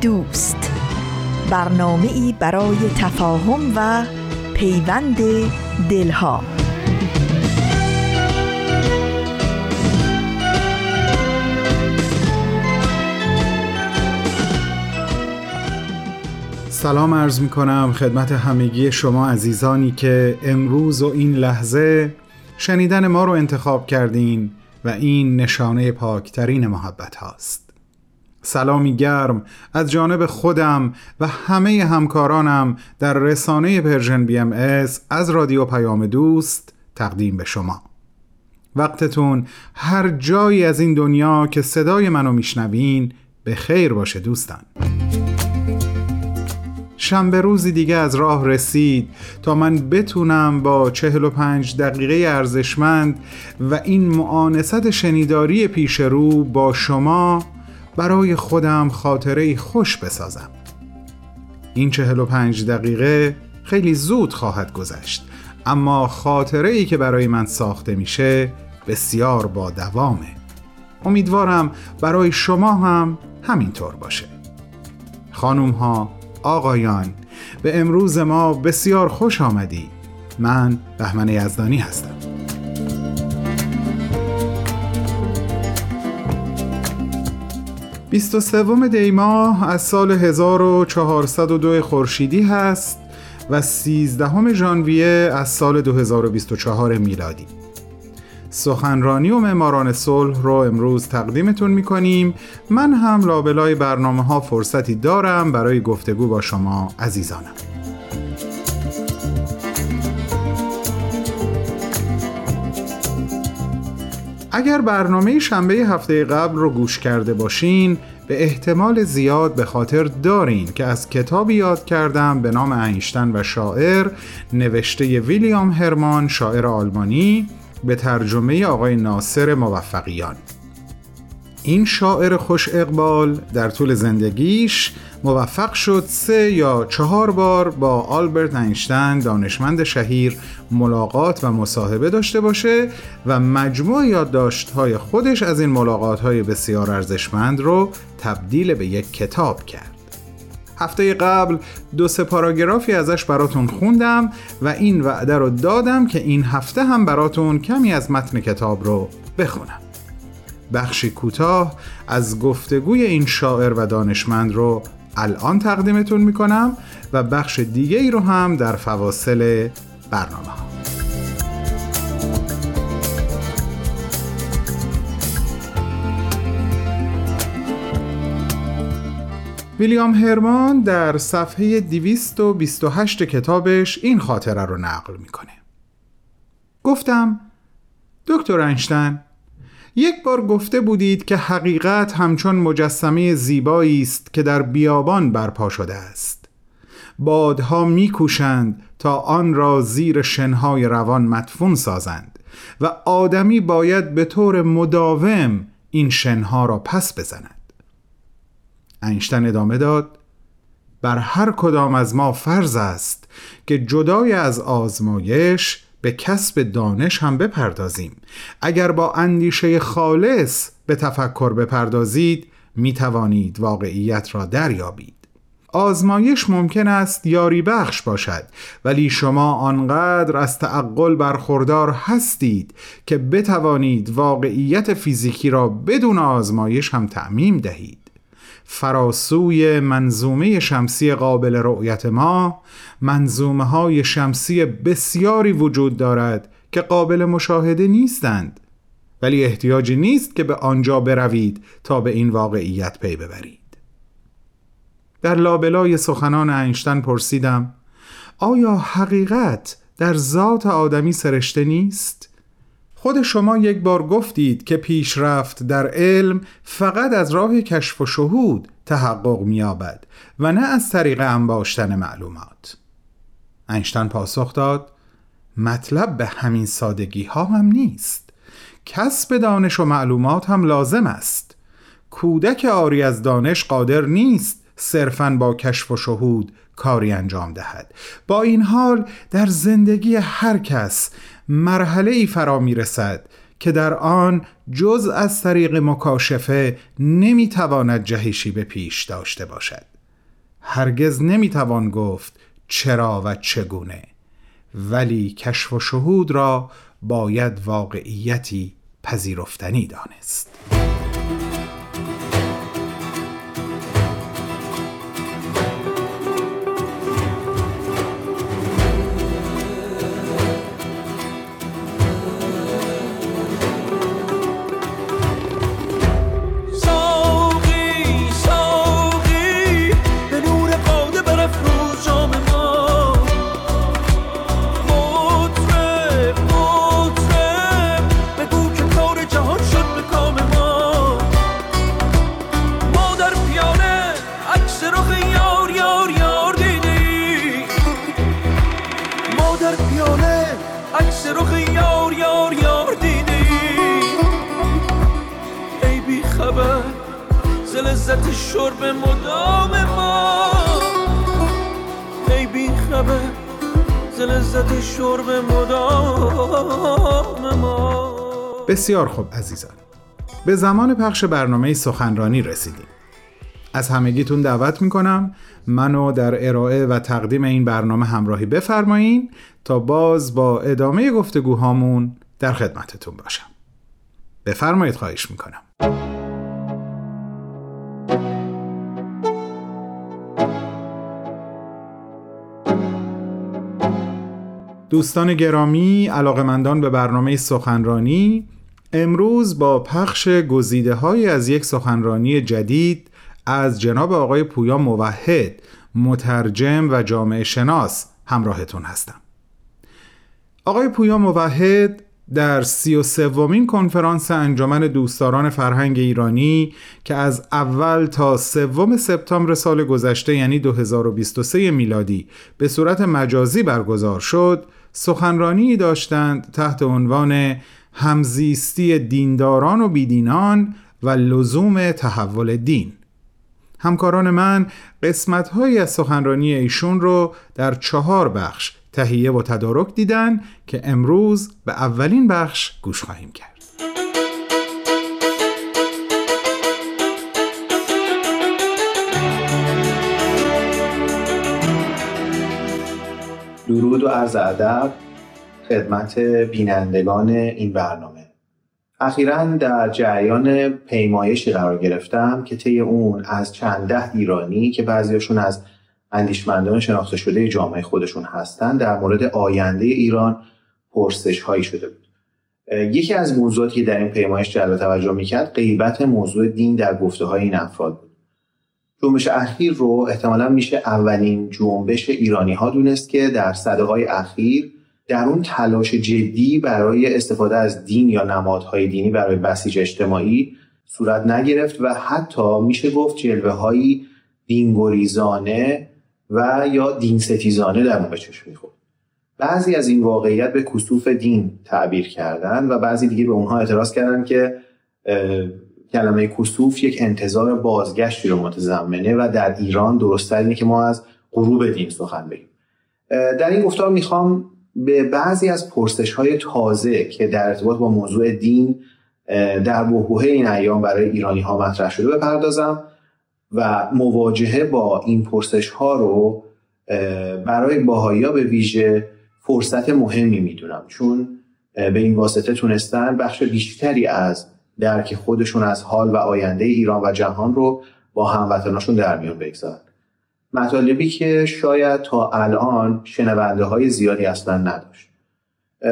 دوست. برنامه ای برای تفاهم و پیوند دلها. سلام عرض می کنم خدمت همگی شما عزیزانی که امروز و این لحظه شنیدن ما رو انتخاب کردین و این نشانه پاکترین محبت هاست. سلامی گرم از جانب خودم و همه همکارانم در رسانه Persian BMS, از رادیو پیام دوست تقدیم به شما. وقتتون هر جایی از این دنیا که صدای منو میشنوین به خیر باشه دوستان. شنبه روزی دیگه از راه رسید تا من بتونم با 45 دقیقه ارزشمند و این معانست شنیداری پیش رو با شما برای خودم خاطره خوش بسازم. این چهل و پنج دقیقه خیلی زود خواهد گذشت اما خاطره ای که برای من ساخته میشه بسیار با دوامه. امیدوارم برای شما هم همینطور باشه. خانوم ها آقایان به امروز ما بسیار خوش آمدی من بهمن یزدانی هستم. 23 دی ماه از سال 1402 خورشیدی هست و 13 ژانویه از سال 2024 میلادی. سخنرانی و معماران صلح رو امروز تقدیمتون می‌کنیم. من هم لابلای برنامه ها فرصتی دارم برای گفتگو با شما عزیزانم. اگر برنامه شنبه هفته قبل رو گوش کرده باشین به احتمال زیاد به خاطر دارین که از کتابی یاد کردم به نام اینشتن و شاعر نوشته ویلیام هرمان شاعر آلمانی به ترجمه آقای ناصر موفقیان. این شاعر خوش اقبال در طول زندگیش موفق شد سه یا چهار بار با آلبرت اینشتین دانشمند شهیر ملاقات و مصاحبه داشته باشه و مجموع یادداشت‌های خودش از این ملاقات‌های بسیار ارزشمند رو تبدیل به یک کتاب کرد. هفته قبل دو سه پاراگرافی ازش براتون خوندم و این وعده رو دادم که این هفته هم براتون کمی از متن کتاب رو بخونم. بخشی کوتاه از گفتگوی این شاعر و دانشمند رو الان تقدیمتون می‌کنم و بخش دیگه ای رو هم در فواصل برنامه. ویلیام هرمان در صفحه 228 کتابش این خاطره رو نقل می‌کنه. گفتم دکتر انشتن یک بار گفته بودید که حقیقت همچون مجسمه زیبایی است که در بیابان برپا شده است. بادها میکوشند تا آن را زیر شنهای روان مدفون سازند و آدمی باید به طور مداوم این شنها را پس بزند. اینشتن ادامه داد بر هر کدام از ما فرض است که جدای از آزمایش به کسب دانش هم بپردازیم. اگر با اندیشه خالص به تفکر بپردازید می توانید واقعیت را دریابید. آزمایش ممکن است یاری بخش باشد ولی شما آنقدر از تعقل برخوردار هستید که بتوانید واقعیت فیزیکی را بدون آزمایش هم تعمیم دهید. فراسوی منظومه شمسی قابل رؤیت ما منظومه های شمسی بسیاری وجود دارد که قابل مشاهده نیستند ولی احتیاجی نیست که به آنجا بروید تا به این واقعیت پی ببرید در لابلای سخنان اینشتن پرسیدم آیا حقیقت در ذات آدمی سرشته نیست؟ خود شما یک بار گفتید که پیشرفت در علم فقط از راه کشف و شهود تحقق می‌یابد و نه از طریق انباشتن معلومات. اینشتن پاسخ داد: مطلب به همین سادگی ها هم نیست. کسب دانش و معلومات هم لازم است. کودک آری از دانش قادر نیست صرفاً با کشف و شهود کاری انجام دهد با این حال در زندگی هر کس مرحله ای فرا می رسد که در آن جز از طریق مکاشفه نمی‌تواند جهشی به پیش داشته باشد. هرگز نمی‌توان گفت چرا و چگونه ولی کشف و شهود را باید واقعیتی پذیرفتنی دانست. زلزت شرب مدام ما. بسیار خوب عزیزان. به زمان پخش برنامه سخنرانی رسیدیم. از همگیتون دعوت می‌کنم منو در ارائه و تقدیم این برنامه همراهی بفرمایین تا باز با ادامه گفتگوهامون در خدمتتون باشم. بفرمایید خواهش می‌کنم. دوستان گرامی علاقمندان به برنامه سخنرانی امروز با پخش گزیده های از یک سخنرانی جدید از جناب آقای پویا موحد مترجم و جامعه شناس همراهتون هستم. آقای پویا موحد در سی و سومین کنفرانس انجمن دوستداران فرهنگ ایرانی که از اول تا سوم سپتامبر سال گذشته یعنی 2023 میلادی به صورت مجازی برگزار شد سخنرانی داشتند تحت عنوان همزیستی دینداران و بیدینان و لزوم تحول دین. همکاران من قسمت از سخنرانی ایشون رو در چهار بخش تهیه و تدارک دیدن که امروز به اولین بخش گوش خواهیم کرد. درود و عرض ادب خدمت بینندگان این برنامه. اخیرا در جریان پیمایشی قرار گرفتم که طی اون از چند ده ایرانی که بعضیشون از اندیشمندان شناخته شده جامعه خودشون هستند در مورد آینده ایران پرسش هایی شده بود. یکی از موضوعاتی که در این پیمایش جلب توجه می‌کرد غیبت موضوع دین در گفته های این افراد بود. جنبش اخیر رو احتمالا میشه اولین جنبش ایرانی ها دونست که در صده های اخیر در اون تلاش جدی برای استفاده از دین یا نمادهای دینی برای بسیج اجتماعی صورت نگرفت و حتی میشه گفت جلوه هایی دینگریزانه و یا دین ستیزانه در به چشم می‌خورد. بعضی از این واقعیت به کسوف دین تعبیر کردن و بعضی دیگه به اونها اعتراض کردن که کلمه کسوف یک انتظار بازگشتی رو متضمنه و در ایران درست اینه که ما از غروب دین سخن بگیم. در این گفتار می‌خوام به بعضی از پرسش های تازه که در ارتباط با موضوع دین در بحبوه این ایام برای ایرانی ها مطرح شده بپردازم و مواجهه با این پرسش ها رو برای باهایی به ویژه فرصت مهمی می‌دونم. چون به این واسطه تونستن بخش بیشتری از درک خودشون از حال و آینده ایران و جهان رو با هموطناشون در میان بگذارن. مطالبی که شاید تا الان شنونده های زیادی اصلا نداشت.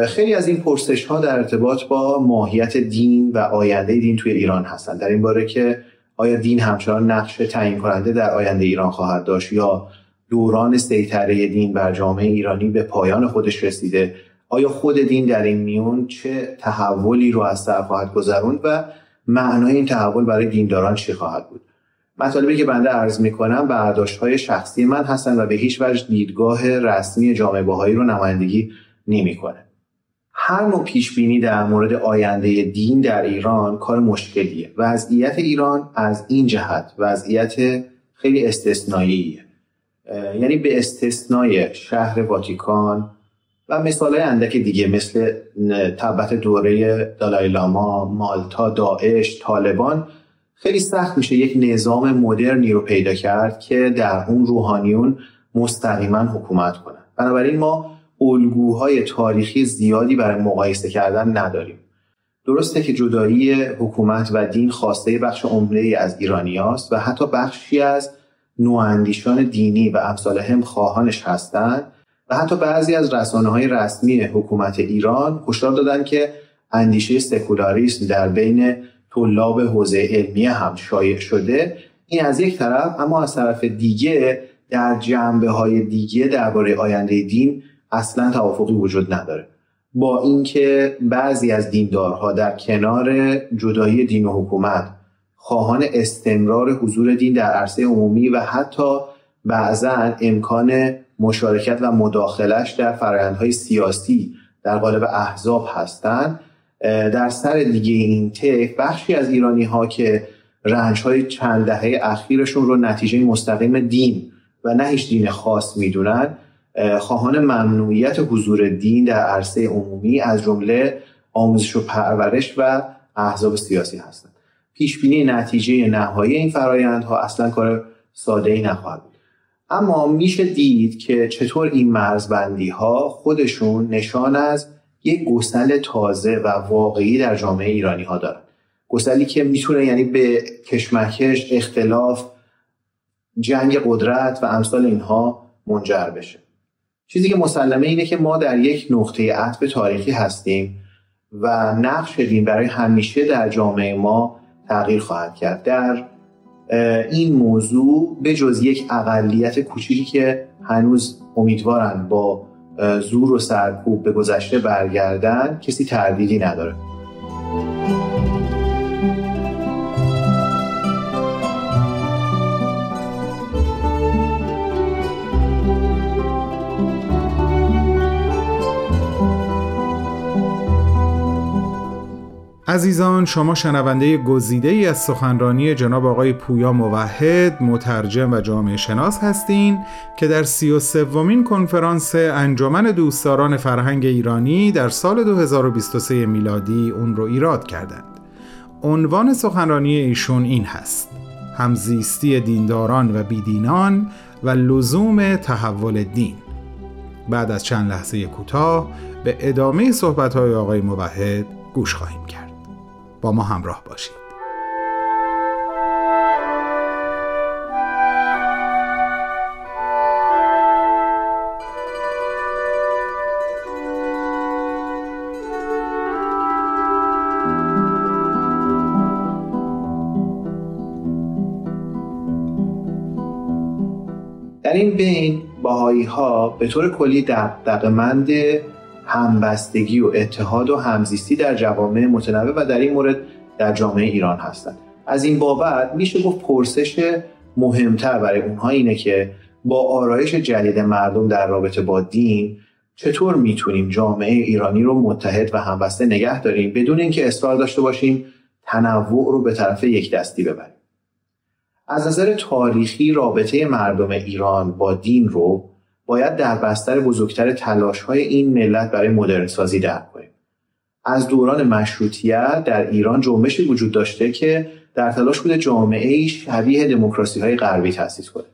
خیلی از این پرسش ها در ارتباط با ماهیت دین و آینده دین توی ایران هستند در این باره که آیا دین همچنان نقش تعیین کننده در آینده ایران خواهد داشت یا دوران سیطره دین بر جامعه ایرانی به پایان خودش رسیده آیا خود دین در این میون چه تحولی رو از سر خواهد گذروند و معنای این تحول برای دینداران چی خواهد بود؟ مطالبی که بنده عرض می‌کنم برداشت های شخصی من هستن و به هیچ وجه دیدگاه رسمی جامعه باهایی رو نمایندگی نمی‌کنه. هر نوع پیش بینی در مورد آینده دین در ایران کار مشکلیه. وضعیت ایران از این جهت وضعیت خیلی استثنائیه یعنی به استثنای شهر واتیکان و مثال اندک دیگه مثل تبت دوره دالای لاما، مالتا، داعش، طالبان خیلی سخت میشه یک نظام مدرنی رو پیدا کرد که در اون روحانیون مستقیما حکومت کنن بنابراین ما الگوهای تاریخی زیادی برای مقایسه کردن نداریم. درسته که جدایی حکومت و دین خواسته بخش عمده از ایرانیاست و حتی بخشی از نواندیشان دینی و امثال هم خواهانش هستند. و حتی بعضی از رسانه های رسمی حکومت ایران هشدار دادن که اندیشه سکولاریسم در بین طلاب حوزه علمی هم شایع شده. این از یک طرف اما از طرف دیگه در جنبه های دیگه درباره آینده دین اصلا توافقی وجود نداره. با اینکه بعضی از دیندارها در کنار جدایی دین و حکومت خواهان استمرار حضور دین در عرصه عمومی و حتی بعضا امکان مشارکت و مداخلش در فرآیندهای سیاسی در قالب احزاب هستند. در سر دیگه این طیف بخشی از ایرانی ها که رنج های چند دهه اخیرشون رو نتیجه مستقیم دین و نه هیچ دین خاص می‌دونن. خواهان ممنوعیت حضور دین در عرصه عمومی از جمله آموزش و پرورش و احزاب سیاسی هستند. پیش بینی نتیجه نهایی این فرایندها اصلا کار ساده ای نخواهد بود. اما میشه دید که چطور این مرزبندی ها خودشون نشان از یک گسل تازه و واقعی در جامعه ایرانی ها دارن. گسلی که می‌تونه یعنی به کشمکش اختلاف جنگ قدرت و امثال اینها منجر بشه. چیزی که مسلمه اینه که ما در یک نقطه عطف تاریخی هستیم و نقش دین برای همیشه در جامعه ما تغییر خواهد کرد. در این موضوع به جز یک اقلیت کوچیکی که هنوز امیدوارن با زور و سرکوب به گذشته برگردن کسی تردیدی نداره. عزیزان شما شنونده گزیده ای از سخنرانی جناب آقای پویا موحد مترجم و جامعه شناس هستین که در سی و سومین کنفرانس انجمن دوستداران فرهنگ ایرانی در سال 2023 میلادی اون رو ایراد کردند. عنوان سخنرانی ایشون این هست همزیستی دینداران و بیدینان و لزوم تحول دین. بعد از چند لحظه کوتاه به ادامه صحبت‌های آقای موحد گوش خواهیم کرد. با ما همراه باشید. در این بین باهایی ها به طور کلی دقدقمند همبستگی و اتحاد و همزیستی در جوامع متنوع و در این مورد در جامعه ایران هستند. از این بابت میشه گفت پرسش مهمتر برای اونها اینه که با آرایش جدید مردم در رابطه با دین چطور می‌تونیم جامعه ایرانی رو متحد و همبسته نگه داریم بدون اینکه اصرار داشته باشیم تنوع رو به طرف یک دستی ببریم؟ از نظر تاریخی رابطه مردم ایران با دین رو باید در بستر بزرگتر تلاش های این ملت برای مدرن سازی درک کنیم. از دوران مشروطیت در ایران جنبشی وجود داشته که در تلاش بوده جامعه شبیه دموکراسی های غربی تأسیس کنه.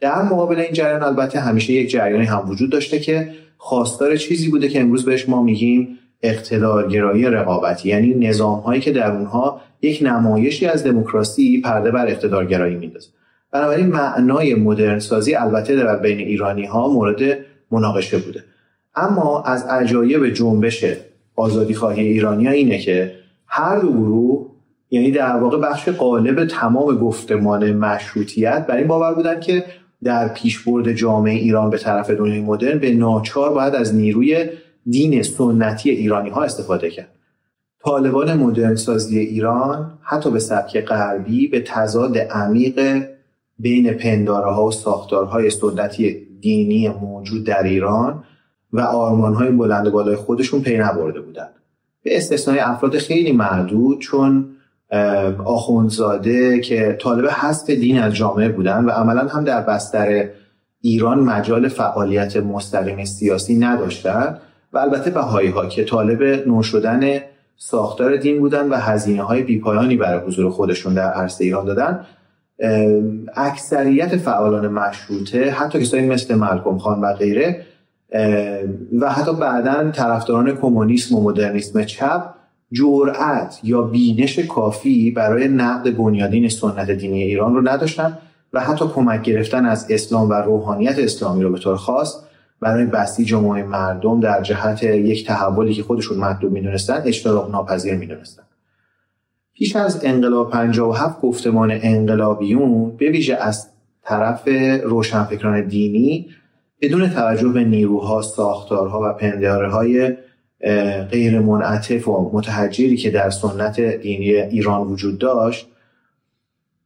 در مقابل این جریان البته همیشه یک جریانی هم وجود داشته که خواستار چیزی بوده که امروز بهش ما میگیم اقتدارگرایی رقابتی. یعنی نظام هایی که در اونها یک نمایشی از دموکراسی پرده بر اقتدارگرایی میندازه. بنابراین معنای مدرن سازی البته در بین ایرانی ها مورد مناقشه بوده. اما از عجایب جنبش آزادی خواهی ایرانی ها اینه که هر دو گروه یعنی در واقع بخش قالب تمام گفتمان مشروطیت بر این باور بودن که در پیشبرد جامعه ایران به طرف دنیای مدرن به ناچار باید از نیروی دین سنتی ایرانی ها استفاده کرد. طالبان مدرن سازی ایران حتی به سبک غربی به تضاد عمیق بین پنداره ها و ساختارهای سنتی دینی موجود در ایران و آرمان های بلند بالای خودشون پی نبرده بودند. به استثنای افراد خیلی معدود چون آخوندزاده که طالب حذف دین از جامعه بودن و عملا هم در بستر ایران مجال فعالیت مستقیم سیاسی نداشتند و البته بهایی ها که طالب نو شدن ساختار دین بودن و هزینه های بیپایانی برای حضور خودشون در عرصه ایران دادن اکثریت فعالان مشروطه حتی کسایی مثل ملکم خان و غیره و حتی بعدا طرفداران کمونیسم و مدرنیسم چپ جرأت یا بینش کافی برای نقد بنیادین سنت دینی ایران رو نداشتن و حتی کمک گرفتن از اسلام و روحانیت اسلامی رو به طور خاص برای بسیج جمعه مردم در جهت یک تحولی که خودشون مطلوب می‌دونستن اجتناب ناپذیر می‌دونستن. پیش از انقلاب 57 گفتمان انقلابیون به ویژه از طرف روشنفکران دینی بدون توجه به نیروها، ساختارها و پنداره های غیر منعطف و متحجری که در سنت دینی ایران وجود داشت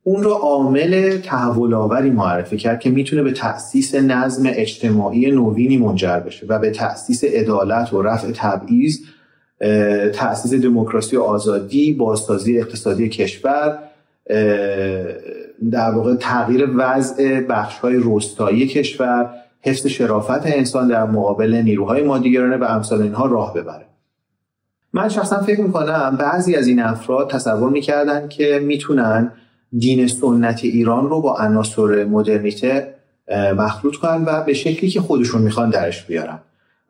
اون رو عامل تحول آوری معرفی کرد که می‌تونه به تأسیس نظم اجتماعی نوینی منجر بشه و به تأسیس عدالت و رفع تبعیض تأسیس دموکراسی و آزادی بازسازی اقتصادی کشور در واقع تغییر وضع بخش های روستایی کشور حفظ شرافت انسان در مقابل نیروهای مادیگرانه و امثال اینها راه ببره. من شخصا فکر می‌کنم بعضی از این افراد تصور می‌کردن که می‌تونن دین سنت ایران رو با عناصر مدرنیته مخلوط کنن و به شکلی که خودشون می‌خوان درش بیارن.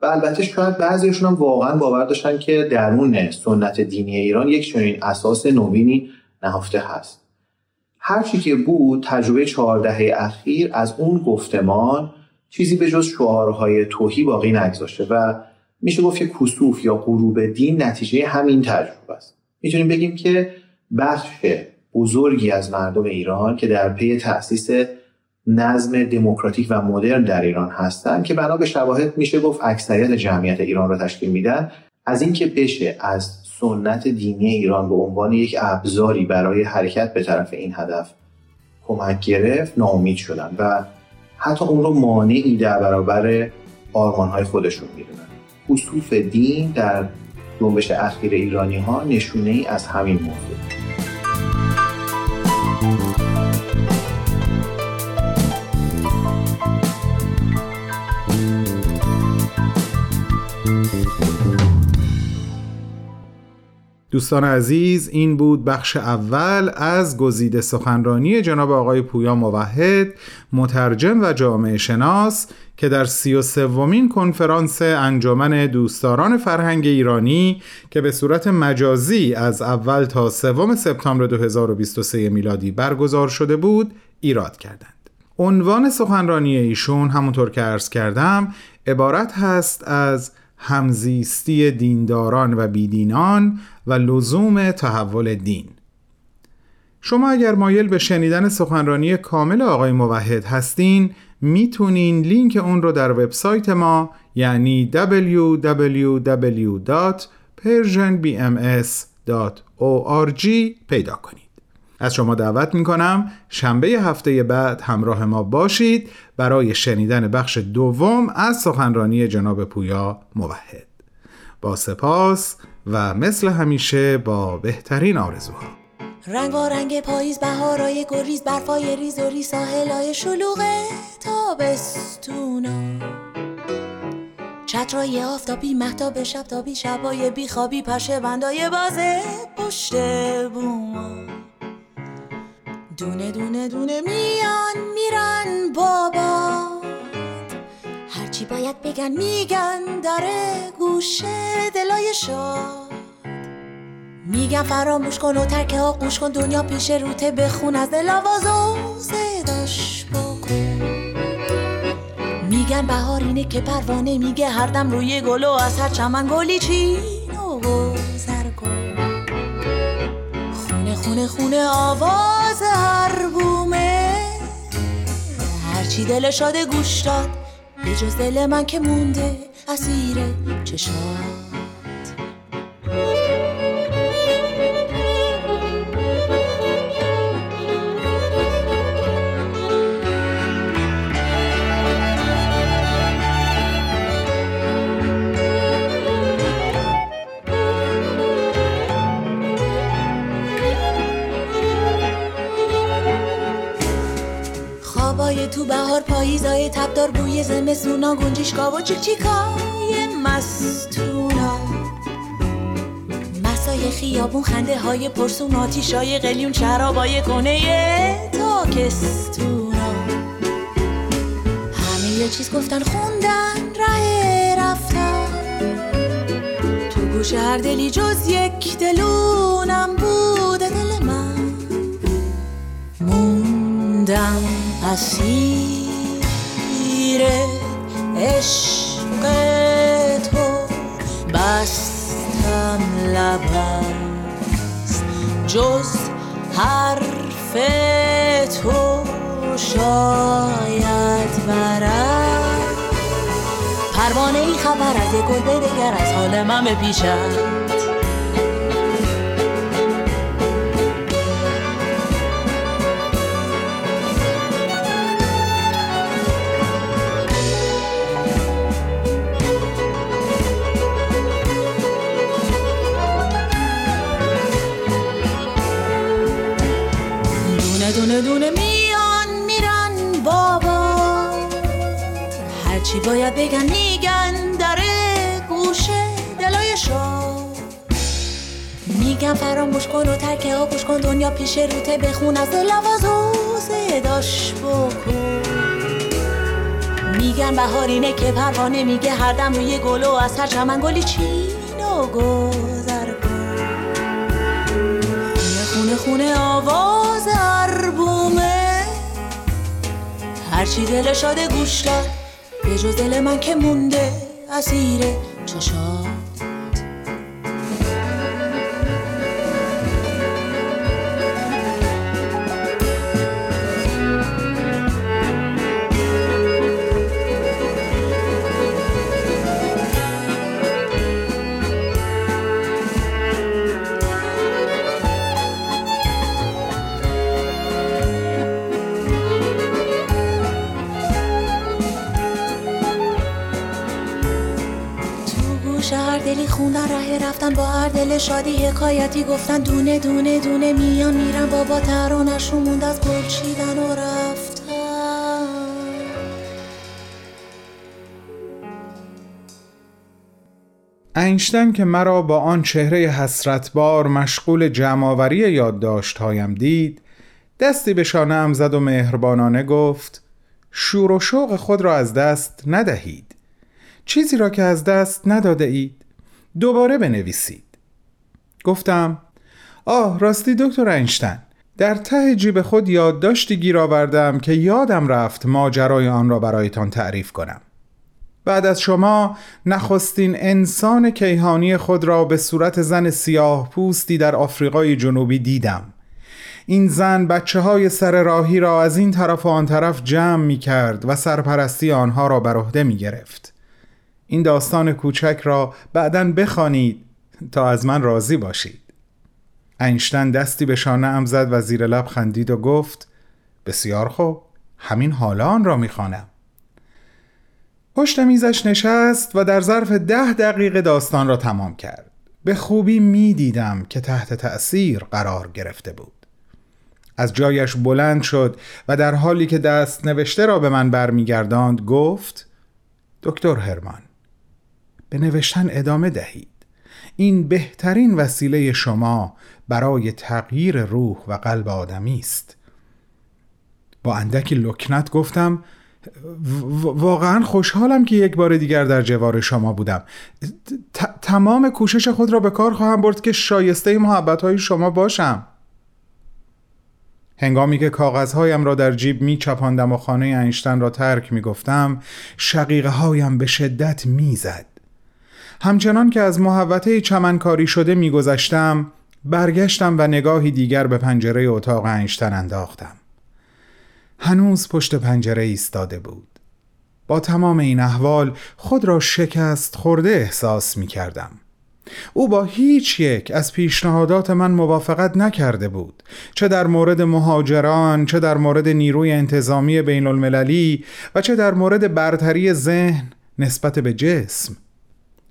و البته شاید بعضیشون هم واقعا باور داشتن که درون سنت دینی ایران یک چنین اساس نوینی نهفته هست. هرچی که بود تجربه چهاردهه اخیر از اون گفتمان چیزی به جز شعارهای توهی باقی نگذاشته و میشه گفت که کسوف یا غروب دین نتیجه همین تجربه است. می‌تونیم بگیم که بخش بزرگی از مردم ایران که در پی تأسیس نظم دموکراتیک و مدرن در ایران هستند که بنا به شواهد میشه گفت اکثریت جمعیت ایران را تشکیل میدن. از اینکه بشه از سنت دینی ایران به عنوان یک ابزاری برای حرکت به طرف این هدف کمک گرفت ناامید شدن و حتی اون رو مانعی در برابر آرمانهای خودشون می‌دونن. خصوف دین در جنبش اخیر ایرانی ها نشونه ای از همین موضوع. دوستان عزیز این بود بخش اول از گزیده سخنرانی جناب آقای پویا موحد مترجم و جامعه شناس که در سی و سومین کنفرانس انجمن دوستداران فرهنگ ایرانی که به صورت مجازی از اول تا سوم سپتامبر 2023 میلادی برگزار شده بود ایراد کردند. عنوان سخنرانی ایشون همونطور که عرض کردم عبارت هست از همزیستی دینداران و بیدینان و لزوم تحول دین. شما اگر مایل به شنیدن سخنرانی کامل آقای موحد هستین می‌تونین لینک اون رو در وبسایت ما یعنی www.persianbms.org پیدا کنید از شما دعوت می‌کنم. شنبه هفته بعد همراه ما باشید برای شنیدن بخش دوم از سخنرانی جناب پویا موحد. با سپاس و مثل همیشه با بهترین آرزوها. رنگ و رنگ پاییز بهارای گریز برفای ریز و ری ساحلای شلوغ تابستونا چترای آفتابی محتاب شب تابی شبای بیخوابی پشه بندای بازه پشت بوما دونه دونه دونه میان میرن بابا هرچی باید بگن میگن داره گوشه دلای شاد. میگن فراموش کن و ترک آقوش کن دنیا پیش روته بخون از دل آواز و صداش بکن. میگن بهار اینه که پروانه میگه هر دم روی گل و از هر چمن گلی چین و گذر کن. خونه خونه خونه آواز هرچی دل شده گوش داد؟ به جز دل من که مونده اسیر چشات تبدار بوی زمستونا گنجشگاه و چیکچیکای مستونا. مسای خیابون خنده های پرسون آتیشای قلیون شرابای کنه تاکستونا. همه یه چیز گفتن خوندن ره رفتن. تو گوش هر دلی جز یک دلونم بوده دل من. موندم اسیر پروانه ای خبر از یک گل دگر از حال من بپیشد دونه دونه دونه باید بگن میگن در گوشه دلای شو میگن فراموش کن و ترکه ها گوش کن دنیا پیش روته بخون از دل و صداش بکن. میگن بهارینه که پروانه میگه هر دم روی گل و از هر چمن گلی چین و گذر کن. خونه خونه آواز عربومه هرچی دل شاده گوش داد جز دل من که مونده اسیر دلی خوندن ره رفتن با هر دل شادی حکایتی گفتن. دونه دونه دونه میان میرن بابا ترانشون موند از گل چیدن و رفتن. اینشتن که مرا با آن چهره حسرتبار مشغول جمعآوری یادداشتهایم دید دستی به شانه‌ام زد و مهربانانه گفت شور و شوق خود را از دست ندهید. چیزی را که از دست نداده اید. دوباره بنویسید. گفتم آه راستی دکتر اینشتن در ته جیب خود یادداشتی گیر آوردم که یادم رفت ماجرای آن را برایتان تعریف کنم. بعد از شما نخستین انسان کیهانی خود را به صورت زن سیاه پوستی در آفریقای جنوبی دیدم. این زن بچه های سر راهی را از این طرف و آن طرف جمع می کرد و سرپرستی آنها را بر عهده می گرفت این داستان کوچک را بعدا بخوانید تا از من راضی باشید. اینشتن دستی به شانه ام زد و زیر لب خندید و گفت بسیار خوب همین حالا آن را می‌خوانم. پشت میزش نشست و در ظرف ده دقیقه داستان را تمام کرد. به خوبی می‌دیدم که تحت تأثیر قرار گرفته بود. از جایش بلند شد و در حالی که دست نوشته را به من برمیگرداند گفت دکتر هرمان به نوشتن ادامه دهید. این بهترین وسیله شما برای تغییر روح و قلب آدمی است. با اندکی لکنت گفتم واقعا خوشحالم که یک بار دیگر در جوار شما بودم. تمام کوشش خود را به کار خواهم برد که شایسته محبت های شما باشم. هنگامی که کاغذهایم را در جیب می چپاندم و خانه اینشتن را ترک می گفتم شقیقه هایم به شدت می زد. همچنان که از محوطه چمنکاری شده می گذشتم برگشتم و نگاهی دیگر به پنجره اتاق اینشتن انداختم. هنوز پشت پنجره ایستاده بود. با تمام این احوال خود را شکست خورده احساس می کردم. او با هیچ یک از پیشنهادات من موافقت نکرده بود چه در مورد مهاجران چه در مورد نیروی انتظامی بین المللی و چه در مورد برتری ذهن نسبت به جسم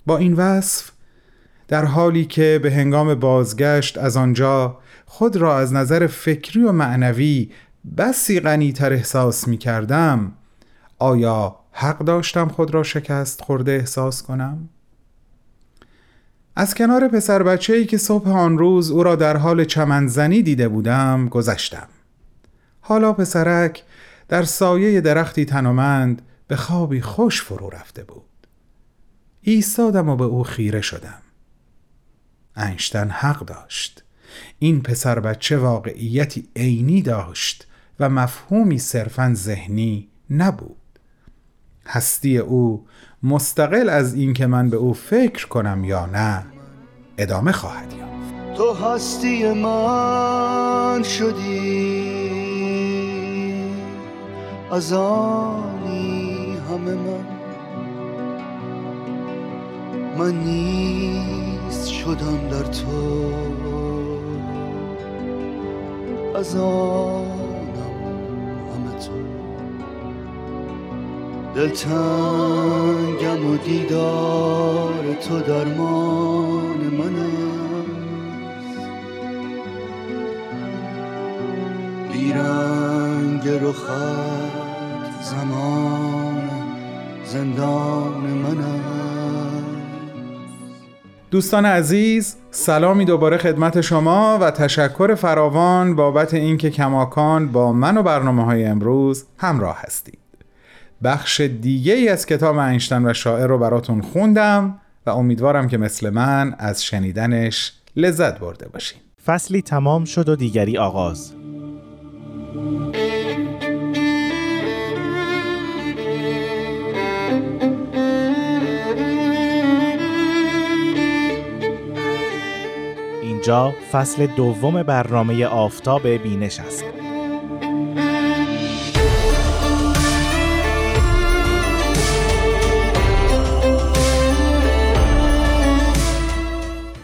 با این وصف در حالی که به هنگام بازگشت از آنجا خود را از نظر فکری و معنوی بسی غنیتر احساس می کردم آیا حق داشتم خود را شکست خورده احساس کنم؟ از کنار پسر بچه ای که صبح آن روز او را در حال چمنزنی دیده بودم گذشتم حالا پسرک در سایه درختی تنومند به خوابی خوش فرو رفته بود ایستادم و به او خیره شدم. انشتن حق داشت. این پسر بچه واقعیتی عینی داشت و مفهومی صرفا ذهنی نبود. هستی او مستقل از اینکه من به او فکر کنم یا نه ادامه خواهد یافت. تو هستی من شدی از آنی همه من. من نیست شدم در تو. از آنم همه تو. دلتنگم و دیدار تو درمان من است. بیرنگ رخت زمان زندان من است. دوستان عزیز سلامی دوباره خدمت شما و تشکر فراوان بابت اینکه کماکان با من و برنامه های امروز همراه هستید. بخش دیگه ای از کتاب اینشتن و شاعر رو براتون خوندم و امیدوارم که مثل من از شنیدنش لذت برده باشین. فصلی تمام شد و دیگری آغاز. اینجا فصل دوم برنامه آفتاب بینش است.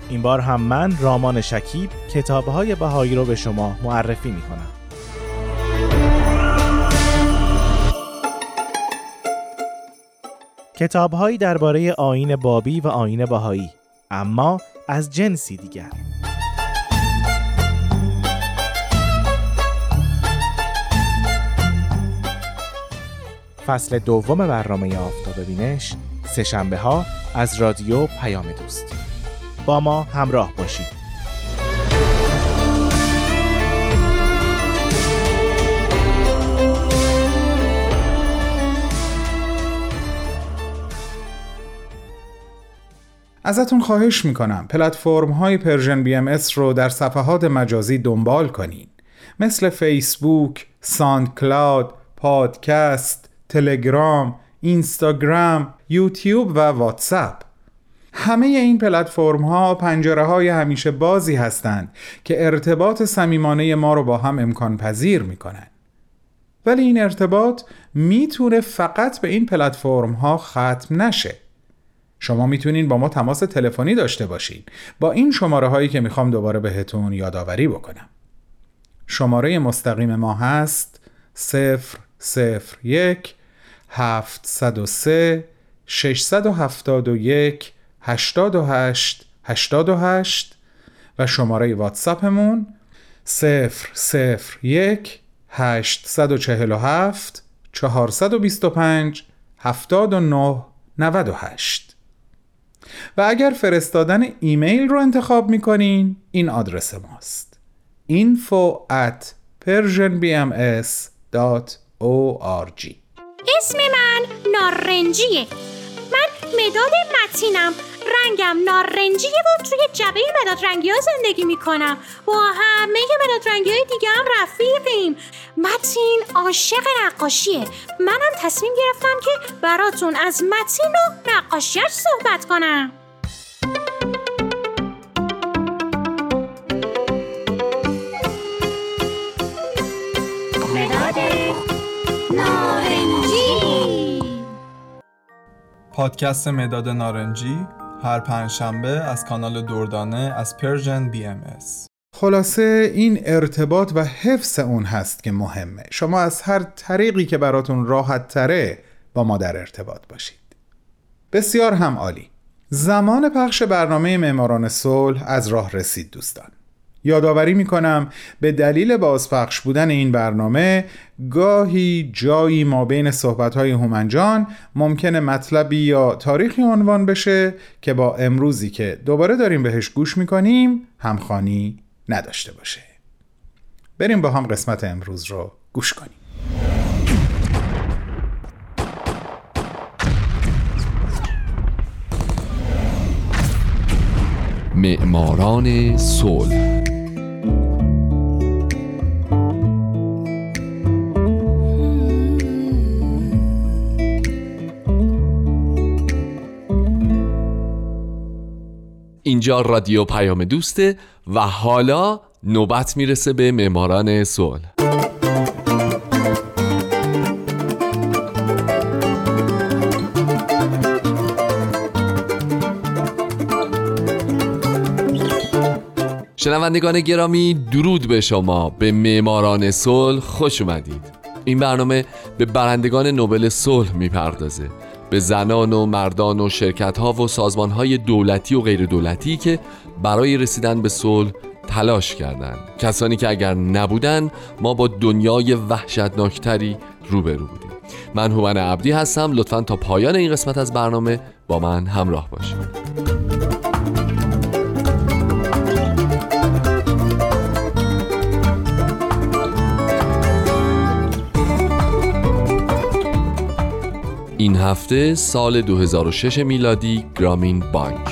این بار هم من رامان شکیب کتابهای بهایی رو به شما معرفی می کنم کتابهایی درباره آین بابی و آین بهایی اما از جنسی دیگر. فصل دوم برنامه آفتاب بینش سه شنبه ها از رادیو پیام دوست. با ما همراه باشید. ازتون خواهش می‌کنم پلتفرم های Persian BMS رو در صفحات مجازی دنبال کنین. مثل فیسبوک، SoundCloud، پادکست، تلگرام، اینستاگرام، یوتیوب و واتساپ. همه این پلتفرم ها پنجره های همیشه بازی هستند که ارتباط صمیمانه ما رو با هم امکان پذیر می‌کنن. ولی این ارتباط می‌تونه فقط به این پلتفرم ها ختم نشه. شما می‌تونین با ما تماس تلفنی داشته باشین. با این شماره هایی که می‌خوام دوباره بهتون یادآوری بکنم. شماره مستقیم ما هست 001 703 671 88 88 و شماره واتساپمون 001 847 425 79 98 و اگر فرستادن ایمیل رو انتخاب می‌کنین این آدرس ماست. info at persianbms.org اسم من نارنجیه. من مداد متینم. رنگم نارنجیه و توی جبه مداد رنگی ها زندگی می‌کنم. با همه مداد رنگی های دیگه هم رفیقیم. متین عاشق نقاشیه. منم تصمیم گرفتم که براتون از متین و نقاشیش صحبت کنم. پادکست مداد نارنجی هر پنجشنبه از کانال دردانه از Persian BMS. خلاصه این ارتباط و حفظ اون هست که مهمه. شما از هر طریقی که براتون راحت تره با ما در ارتباط باشید. بسیار هم عالی. زمان پخش برنامه معماران صلح از راه رسید دوستان. یادآوری می‌کنم به دلیل بازپخش بودن این برنامه گاهی جایی ما بین صحبتهای هومنجان ممکنه مطلبی یا تاریخی عنوان بشه که با امروزی که دوباره داریم بهش گوش می‌کنیم همخانی نداشته باشه. بریم با هم قسمت امروز رو گوش کنیم. معماران صلح اینجا رادیو پیام دوسته و حالا نوبت می‌رسه به معماران صلح. شنوندگان گرامی درود به شما. به معماران صلح خوش اومدید. این برنامه به برندگان نوبل صلح می‌پردازه. به زنان و مردان و شرکت ها و سازمان های دولتی و غیر دولتی که برای رسیدن به صلح تلاش کردند. کسانی که اگر نبودن ما با دنیای وحشتناکتری روبرو بودیم. من هومن عبدی هستم. لطفا تا پایان این قسمت از برنامه با من همراه باشید. این هفته سال 2006 میلادی گرامین بانک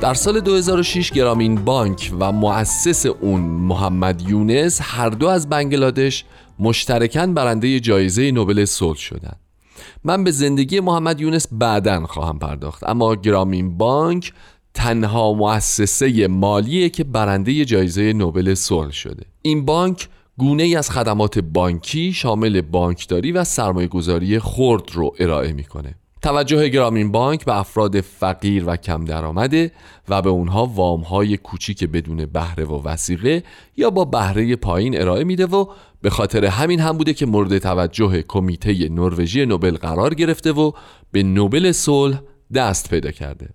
در سال 2006 گرامین بانک و مؤسس اون محمد یونس هر دو از بنگلادش مشترکاً برنده جایزه نوبل صلح شدند. من به زندگی محمد یونس بعدا خواهم پرداخت. اما گرامین بانک تنها مؤسسه مالیه که برنده جایزه نوبل صلح شده. این بانک گونه ای از خدمات بانکی شامل بانکداری و سرمایه گذاری خرد رو ارائه می‌کنه. توجه گرامین بانک به افراد فقیر و کم درآمده و به اونها وام های کوچیک بدون بهره و وسیقه یا با بهره پایین ارائه میده و به خاطر همین هم بوده که مورد توجه کمیته نروژی نوبل قرار گرفته و به نوبل صلح دست پیدا کرده.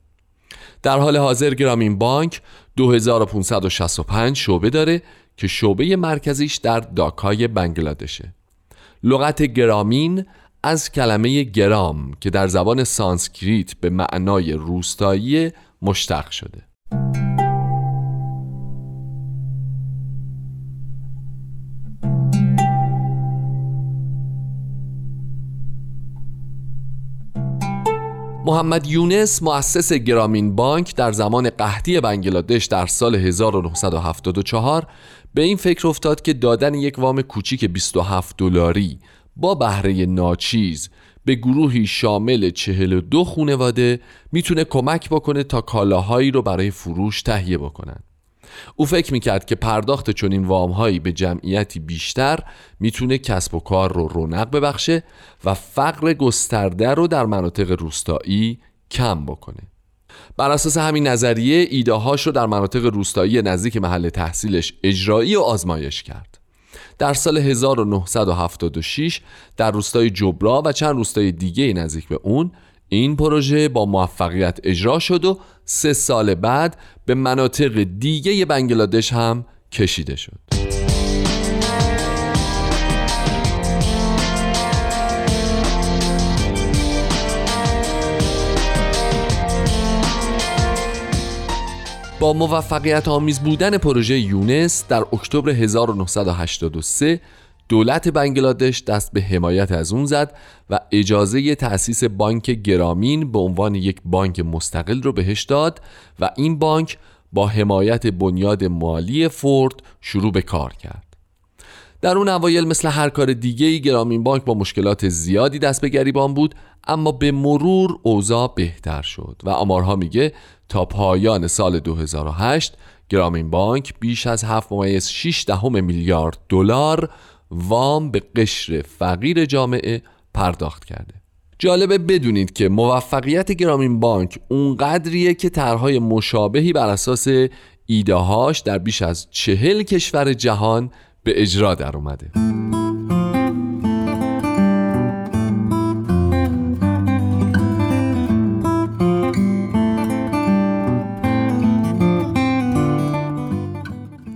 در حال حاضر گرامین بانک 2565 شعبه داره که شعبه مرکزیش در داکای بنگلادشه. لغت گرامین از کلمه گرام که در زبان سانسکریت به معنای روستایی مشتق شده. محمد یونس مؤسس گرامین بانک در زمان قحطی بنگلادش در سال 1974 به این فکر افتاد که دادن یک وام کوچیک 27 دلاری با بهره ناچیز به گروهی شامل 42 خونواده می‌تونه کمک بکنه تا کالاهایی رو برای فروش تهیه بکنن. او فکر می‌کرد که پرداخت چنین وامهایی به جمعیتی بیشتر می‌تونه کسب و کار رو رونق ببخشه و فقر گسترده رو در مناطق روستایی کم بکنه. بر اساس همین نظریه ایده هاش رو در مناطق روستایی نزدیک محل تحصیلش اجرایی و آزمایش کرد. در سال 1976 در روستای جبرا و چند روستای دیگه نزدیک به اون این پروژه با موفقیت اجرا شد و سه سال بعد به مناطق دیگه بنگلادش هم کشیده شد. با موفقیت آمیز بودن پروژه یونس در اکتبر 1983 دولت بنگلادش دست به حمایت از اون زد و اجازه تأسیس بانک گرامین به عنوان یک بانک مستقل رو بهش داد و این بانک با حمایت بنیاد مالی فورد شروع به کار کرد. در اون اوایل مثل هر کار دیگه ای گرامین بانک با مشکلات زیادی دست به گریبان بود اما به مرور اوضاع بهتر شد و آمارها میگه تا پایان سال 2008 گرامین بانک بیش از 7.6 دهم میلیارد دلار وام به قشر فقیر جامعه پرداخت کرده. جالبه بدونید که موفقیت گرامین بانک اونقدریه که طرحهای مشابهی بر اساس ایدههاش در بیش از چهل کشور جهان به اجرا در اومده.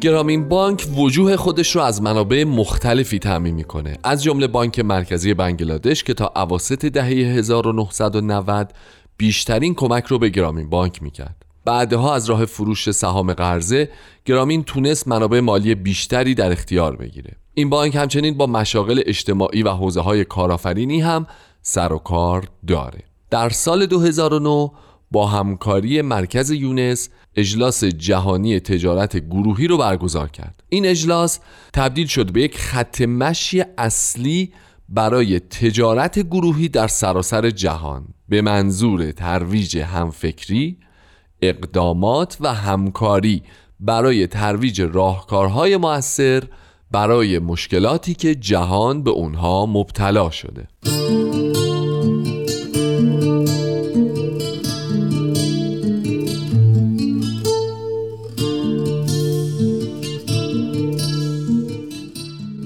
گرامین بانک وجوه خودش رو از منابع مختلفی تعمین می‌کنه. از جمله بانک مرکزی بنگلادش که تا اواسط دهه 1990 بیشترین کمک رو به گرامین بانک می‌کرد. بعدها از راه فروش سهام قرضه گرامین تونست منابع مالی بیشتری در اختیار بگیره. این بانک همچنین با مشاغل اجتماعی و حوزه های کارآفرینی هم سر و کار داره. در سال 2009 با همکاری مرکز یونس اجلاس جهانی تجارت گروهی رو برگزار کرد. این اجلاس تبدیل شد به یک خط مشی اصلی برای تجارت گروهی در سراسر جهان. به منظور ترویج همفکری اقدامات و همکاری برای ترویج راهکارهای مؤثر برای مشکلاتی که جهان به اونها مبتلا شده.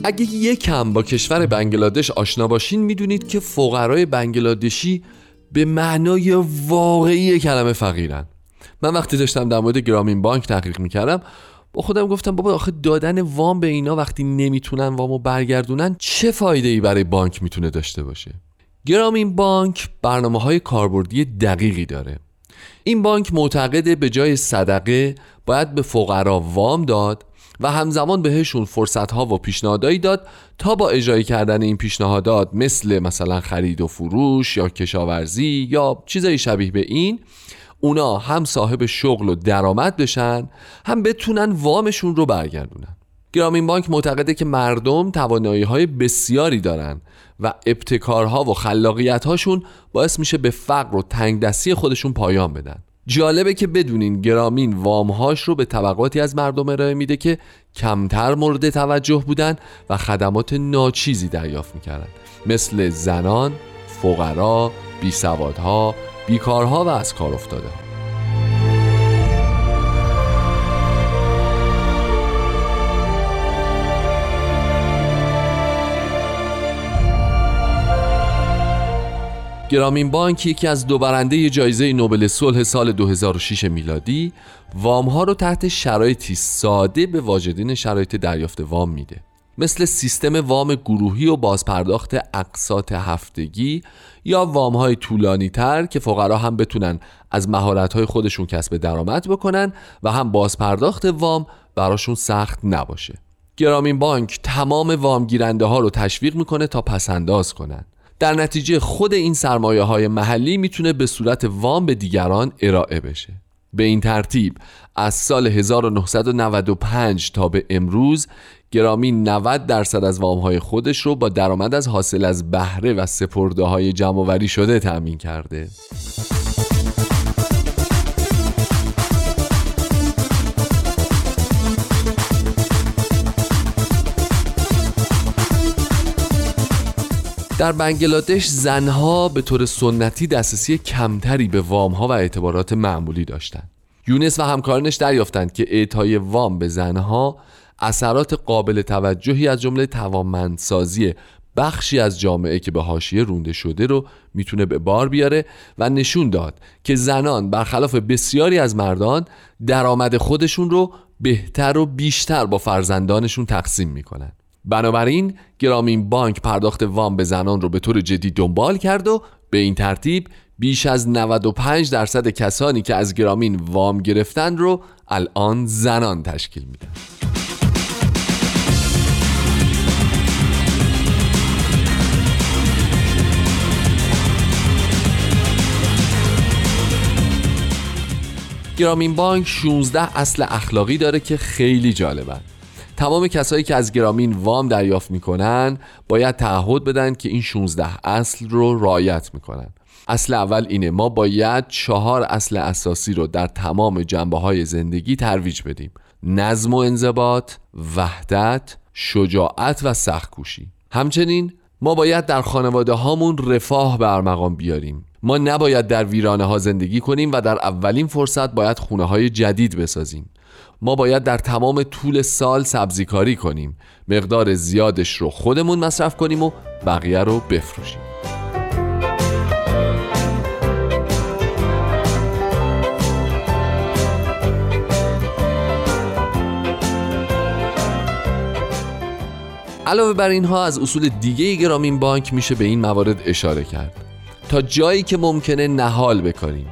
اگه یکم با کشور بنگلادش آشنا باشین می‌دونید که فقرای بنگلادشی به معنای واقعی کلمه فقیرن. من وقتی داشتم در مورد گرامین بانک تحقیق می‌کردم با خودم گفتم بابا آخه دادن وام به اینا وقتی نمی‌تونن وامو برگردونن چه فایده ای برای بانک می‌تونه داشته باشه؟ گرامین بانک برنامه های کاربردی دقیقی داره. این بانک معتقده به جای صدقه باید به فقرا وام داد و همزمان بهشون فرصت ها و پیشنهادایی داد تا با اجرای کردن این پیشنهادات مثل مثلا خرید و فروش یا کشاورزی یا چیزایی شبیه به این اونا هم صاحب شغل و درآمد بشن هم بتونن وامشون رو برگردونن. گرامین بانک معتقده که مردم توانایی های بسیاری دارن و ابتکارها و خلاقیت هاشون باعث میشه به فقر و تنگ دستی خودشون پایان بدن. جالبه که بدونین گرامین وامهاش رو به طبقاتی از مردم ارائه میده که کمتر مورد توجه بودن و خدمات ناچیزی دریافت می‌کردن مثل زنان، فقرا، بیسوادها، بیکارها و از کار افتاده ها. گرامین بانک یکی از دو برنده جایزه نوبل صلح سال 2006 میلادی وام ها رو تحت شرایطی ساده به واجدین شرایط دریافت وام میده. مثل سیستم وام گروهی و بازپرداخت اقساط هفتگی یا وام های طولانی تر که فقرا هم بتونن از مهارت های خودشون کسب درآمد بکنن و هم بازپرداخت وام براشون سخت نباشه. گرامین بانک تمام وام گیرنده ها رو تشویق می‌کنه تا پسنداز کنن. در نتیجه خود این سرمایه های محلی می‌تونه به صورت وام به دیگران ارائه بشه. به این ترتیب از سال 1995 تا به امروز گرامی 90 درصد از وام های خودش رو با درآمد از حاصل از بهره و سپرده های جمع شده تأمین کرده. در بنگلادش زنها به طور سنتی دسترسی کمتری به وام ها و اعتبارات معمولی داشتند. یونس و همکارانش دریافتند که اعطای وام به زنها اثرات قابل توجهی از جمله توانمندسازی بخشی از جامعه که به حاشیه رونده شده رو می‌تونه به بار بیاره و نشون داد که زنان برخلاف بسیاری از مردان درآمد خودشون رو بهتر و بیشتر با فرزندانشون تقسیم می‌کنن بنابراین گرامین بانک پرداخت وام به زنان رو به طور جدی دنبال کرد و به این ترتیب بیش از 95 درصد کسانی که از گرامین وام گرفتن رو الان زنان تشکیل میدن. گرامین بانک 16 اصل اخلاقی داره که خیلی جالبن تمام کسایی که از گرامین وام دریافت می‌کنن باید تعهد بدن که این 16 اصل رو رعایت می‌کنن. اصل اول اینه ما باید چهار اصل اساسی رو در تمام جنبه های زندگی ترویج بدیم. نظم و انضباط، وحدت، شجاعت و سختکوشی. همچنین ما باید در خانواده هامون رفاه به مقام بیاریم. ما نباید در ویرانه ها زندگی کنیم و در اولین فرصت باید خونه های جدید بسازیم. ما باید در تمام طول سال سبزیکاری کنیم. مقدار زیادش رو خودمون مصرف کنیم و بقیه رو بفروشیم. علاوه بر اینها از اصول دیگه گرامین بانک میشه به این موارد اشاره کرد. تا جایی که ممکنه نهال بکنیم.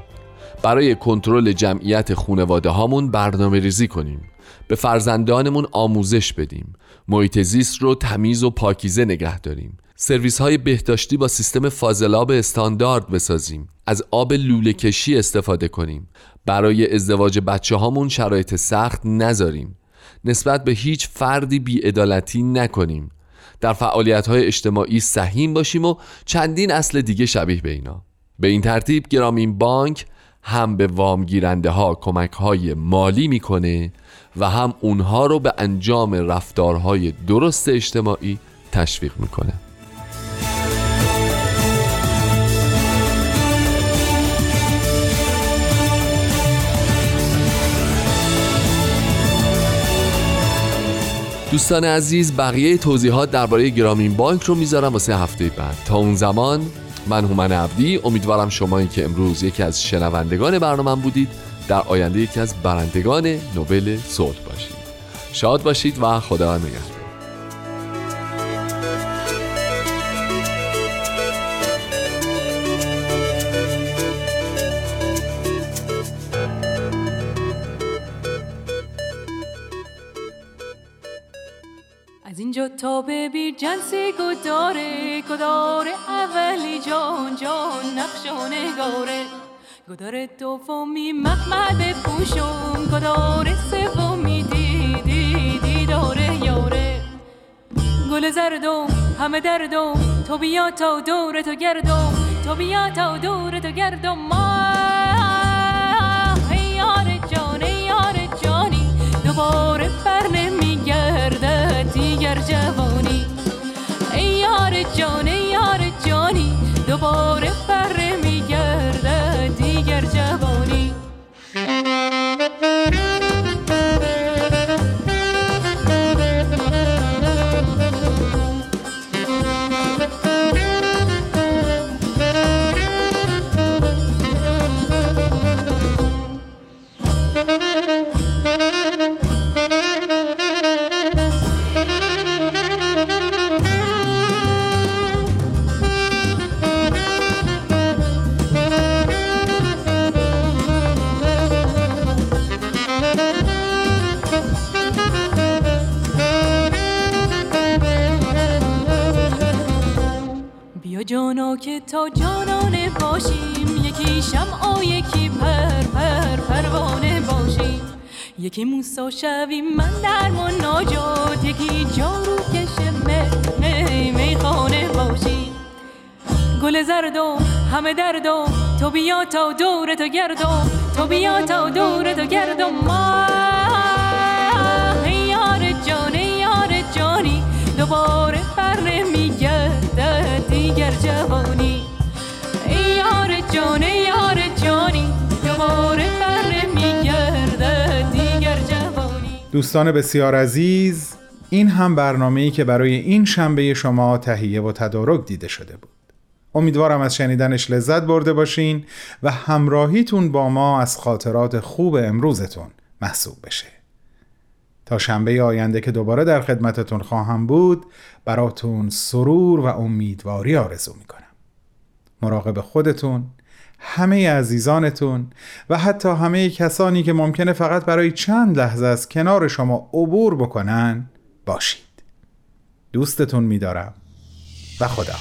برای کنترل جمعیت خونواده هامون برنامه ریزی کنیم. به فرزندانمون آموزش بدیم. محیط زیست رو تمیز و پاکیزه نگه داریم. سرویس های بهداشتی با سیستم فاضلاب استاندارد بسازیم. از آب لوله کشی استفاده کنیم. برای ازدواج بچه هامون شرایط سخت نذاریم. نسبت به هیچ فردی بیعدالتی نکنیم. در فعالیت های اجتماعی سهیم باشیم و چندین اصل دیگه شبیه به اینا. به این ترتیب گرامین بانک هم به وامگیرنده ها کمک های مالی می‌کنه و هم اونها رو به انجام رفتارهای درست اجتماعی تشویق می‌کنه. دوستان عزیز بقیه توضیحات درباره گرامین بانک رو می‌ذارم واسه هفته بعد. تا اون زمان من هومن عبدی. امیدوارم شمایی که امروز یکی از شنوندگان برنامه بودید در آینده یکی از برندگان نوبل صلح باشید. شاد باشید و خدا نگهدار. تا ببیر جنسی گداره گداره اولی جان جان نقش و نگاره. گداره دومی محمد پوشون گداره سومی دیدی دیداره یاره. گل زردم همه دردم تو بیا تا دور تو گردم تو بیا تا دور تو گردم. ما یار جان یار جانی دوباره بر نمیگرده دیگر جوانی ای یار جان ای یار جانی دوباره بر یکی موسا شویم من در ناجات یکی جارو کشه می می خانه باشیم گل زردم همه دردم تو بیا تا دور تو گردم تو بیا تا دور تو گردم ما. یار جان یار جانی دوباره بر نمیگرده دیگر جوانی. یار جان یار دوستان بسیار عزیز این هم برنامه‌ای که برای این شنبه شما تهیه و تدارک دیده شده بود. امیدوارم از شنیدنش لذت برده باشین و همراهیتون با ما از خاطرات خوب امروزتون محسوب بشه. تا شنبه آینده که دوباره در خدمتتون خواهم بود براتون سرور و امیدواری آرزو می‌کنم. مراقب خودتون همه عزیزانتون و حتی همه کسانی که ممکنه فقط برای چند لحظه از کنار شما عبور بکنن باشید. دوستتون میدارم و خدا